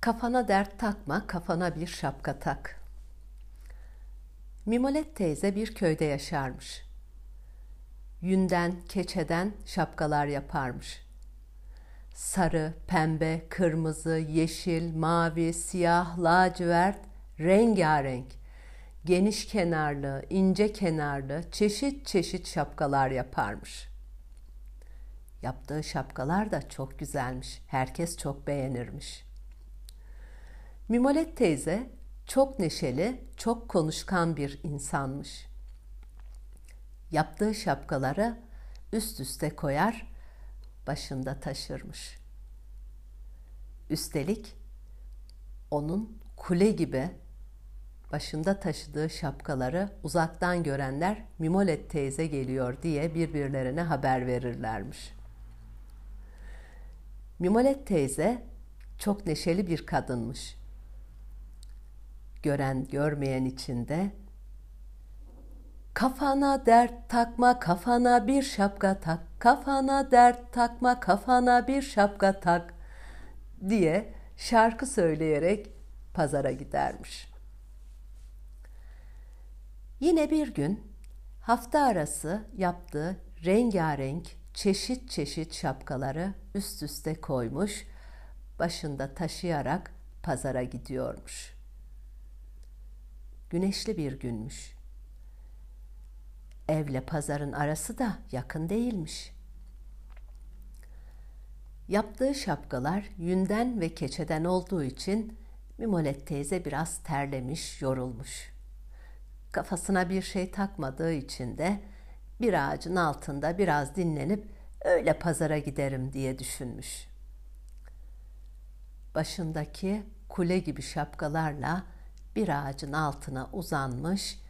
Kafana dert takma, kafana bir şapka tak. Mimolet teyze bir köyde yaşarmış. Yünden, keçeden şapkalar yaparmış. Sarı, pembe, kırmızı, yeşil, mavi, siyah, lacivert, rengarenk, geniş kenarlı, ince kenarlı, çeşit çeşit şapkalar yaparmış. Yaptığı şapkalar da çok güzelmiş. Herkes çok beğenirmiş. Mimolet teyze çok neşeli, çok konuşkan bir insanmış. Yaptığı şapkaları üst üste koyar, başında taşırmış. Üstelik onun kule gibi başında taşıdığı şapkaları uzaktan görenler Mimolet teyze geliyor diye birbirlerine haber verirlermiş. Mimolet teyze çok neşeli bir kadınmış. Gören görmeyen içinde Kafana dert takma, kafana bir şapka tak, kafana dert takma, kafana bir şapka tak diye şarkı söyleyerek pazara gidermiş. Yine bir gün hafta arası yaptığı rengarenk çeşit çeşit şapkaları üst üste koymuş, başında taşıyarak pazara gidiyormuş. Güneşli bir günmüş. Evle pazarın arası da yakın değilmiş. Yaptığı şapkalar yünden ve keçeden olduğu için Mimolet teyze biraz terlemiş, yorulmuş. Kafasına bir şey takmadığı için de bir ağacın altında biraz dinlenip öyle pazara giderim diye düşünmüş. Başındaki kule gibi şapkalarla bir ağacın altına uzanmış,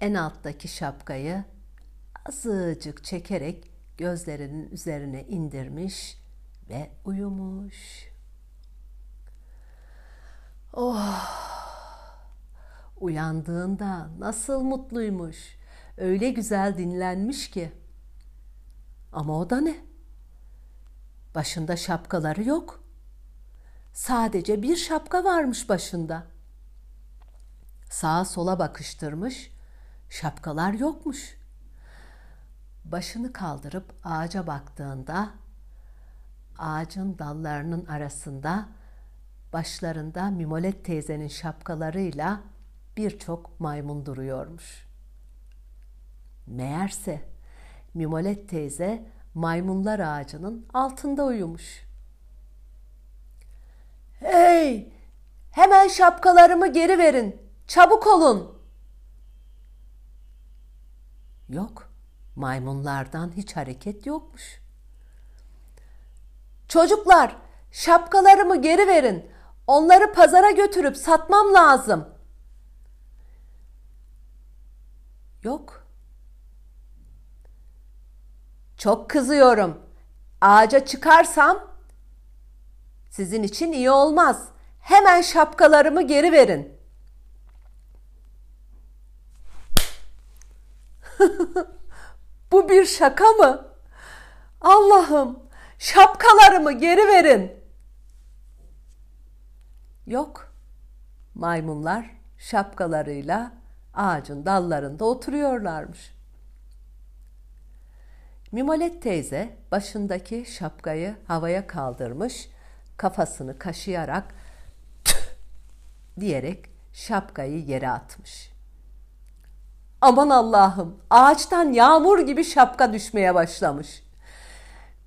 en alttaki şapkayı azıcık çekerek gözlerinin üzerine indirmiş ve uyumuş. Oh! Uyandığında nasıl mutluymuş. Öyle güzel dinlenmiş ki. Ama o da ne? Başında şapkaları yok. Sadece bir şapka varmış başında. Sağa sola bakıştırmış, şapkalar yokmuş. Başını kaldırıp ağaca baktığında ağacın dallarının arasında başlarında Mimolet teyzenin şapkalarıyla birçok maymun duruyormuş. Meğerse Mimolet teyze maymunlar ağacının altında uyumuş. Hey! Hemen şapkalarımı geri verin. Çabuk olun. Yok. Maymunlardan hiç hareket yokmuş. Çocuklar, şapkalarımı geri verin. Onları pazara götürüp satmam lazım. Yok. Çok kızıyorum. Ağaca çıkarsam sizin için iyi olmaz. Hemen şapkalarımı geri verin. Bu bir şaka mı? Allah'ım, şapkalarımı geri verin. Yok. Maymunlar şapkalarıyla ağacın dallarında oturuyorlarmış. Mimolet teyze başındaki şapkayı havaya kaldırmış, kafasını kaşıyarak diyerek şapkayı yere atmış. Aman Allah'ım ağaçtan yağmur gibi şapka düşmeye başlamış.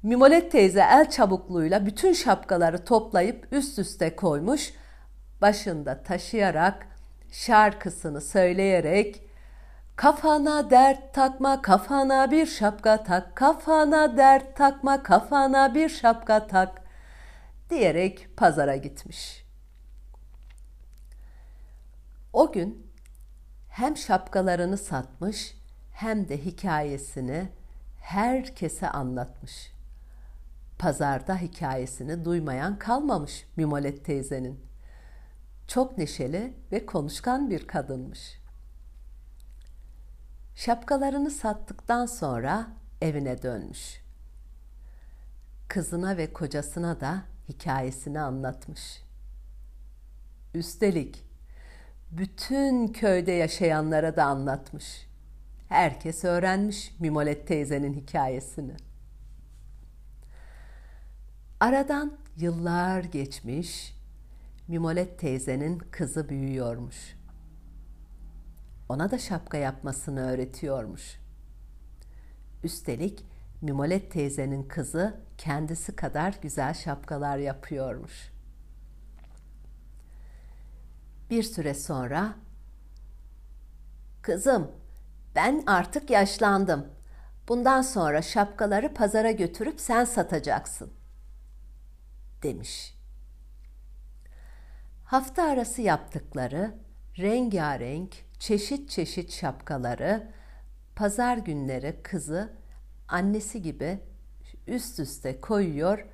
Mimolet teyze el çabukluğuyla bütün şapkaları toplayıp üst üste koymuş, başında taşıyarak şarkısını söyleyerek Kafana dert takma, kafana bir şapka tak, kafana dert takma, kafana bir şapka tak diyerek pazara gitmiş. O gün hem şapkalarını satmış hem de hikayesini herkese anlatmış. Pazarda hikayesini duymayan kalmamış Mimolet teyzenin. Çok neşeli ve konuşkan bir kadınmış. Şapkalarını sattıktan sonra evine dönmüş. Kızına ve kocasına da hikayesini anlatmış. Üstelik bütün köyde yaşayanlara da anlatmış. Herkes öğrenmiş Mimolet teyzenin hikayesini. Aradan yıllar geçmiş, Mimolet teyzenin kızı büyüyormuş. Ona da şapka yapmasını öğretiyormuş. Üstelik Mimolet teyzenin kızı kendisi kadar güzel şapkalar yapıyormuş. Bir süre sonra "Kızım, ben artık yaşlandım. Bundan sonra şapkaları pazara götürüp sen satacaksın." demiş. Hafta arası yaptıkları rengarenk, çeşit çeşit şapkaları pazar günleri kızı annesi gibi üst üste koyuyor,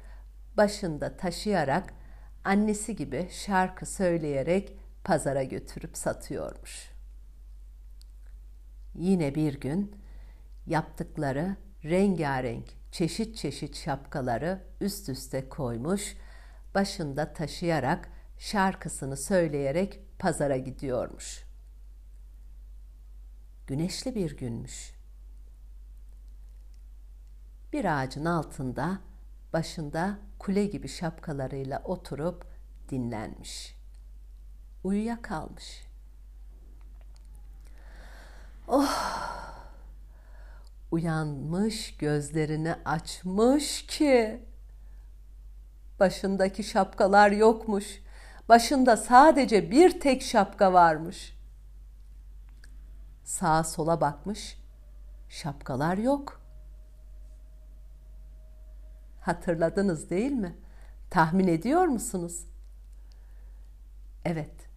başında taşıyarak annesi gibi şarkı söyleyerek pazara götürüp satıyormuş. Yine bir gün yaptıkları rengarenk çeşit çeşit şapkaları üst üste koymuş, başında taşıyarak şarkısını söyleyerek pazara gidiyormuş. Güneşli bir günmüş. Bir ağacın altında başında kule gibi şapkalarıyla oturup dinlenmiş. Uyuyakalmış. Oh! Uyanmış, gözlerini açmış ki başındaki şapkalar yokmuş. Başında sadece bir tek şapka varmış. Sağa sola bakmış. Şapkalar yok. Hatırladınız değil mi? Tahmin ediyor musunuz? Evet.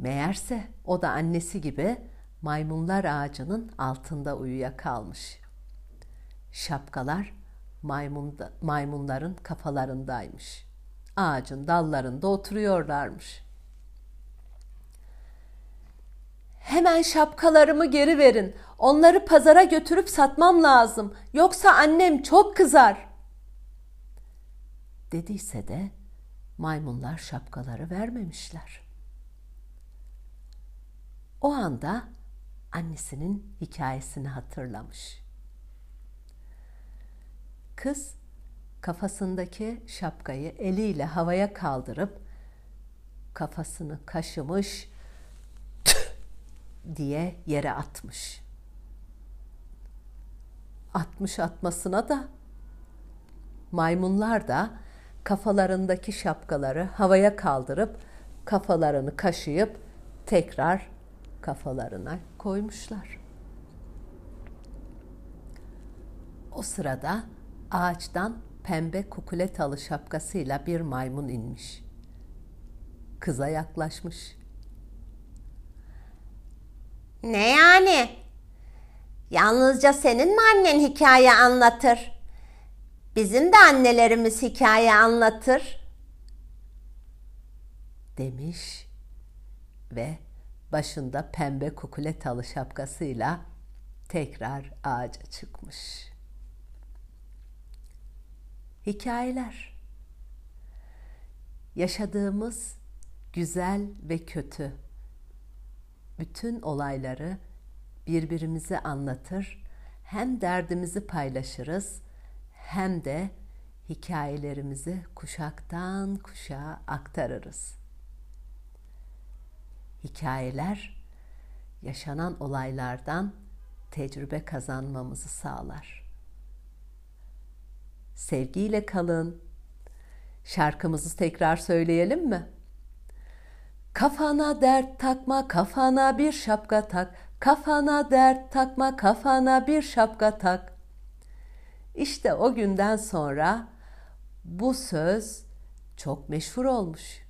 Meğerse o da annesi gibi maymunlar ağacının altında uyuyakalmış. Şapkalar maymunda, maymunların kafalarındaymış. Ağacın dallarında oturuyorlarmış. Hemen şapkalarımı geri verin. Onları pazara götürüp satmam lazım. Yoksa annem çok kızar. Dediyse de maymunlar şapkaları vermemişler. O anda annesinin hikayesini hatırlamış. Kız kafasındaki şapkayı eliyle havaya kaldırıp kafasını kaşımış diye yere atmış. Atmış atmasına da maymunlar da kafalarındaki şapkaları havaya kaldırıp kafalarını kaşıyıp tekrar kafalarına koymuşlar. O sırada ağaçtan pembe kukuletalı şapkasıyla bir maymun inmiş. Kıza yaklaşmış. Ne yani? Yalnızca senin mi annen hikaye anlatır? Bizim de annelerimiz hikaye anlatır. Demiş ve başında pembe kukuletalı şapkasıyla tekrar ağaca çıkmış. Hikayeler Yaşadığımız güzel ve kötü bütün olayları birbirimize anlatır, hem derdimizi paylaşırız hem de hikayelerimizi kuşaktan kuşağa aktarırız. Hikayeler yaşanan olaylardan tecrübe kazanmamızı sağlar. Sevgiyle kalın. Şarkımızı tekrar söyleyelim mi? Kafana dert takma, kafana bir şapka tak. Kafana dert takma, kafana bir şapka tak. İşte o günden sonra bu söz çok meşhur olmuş.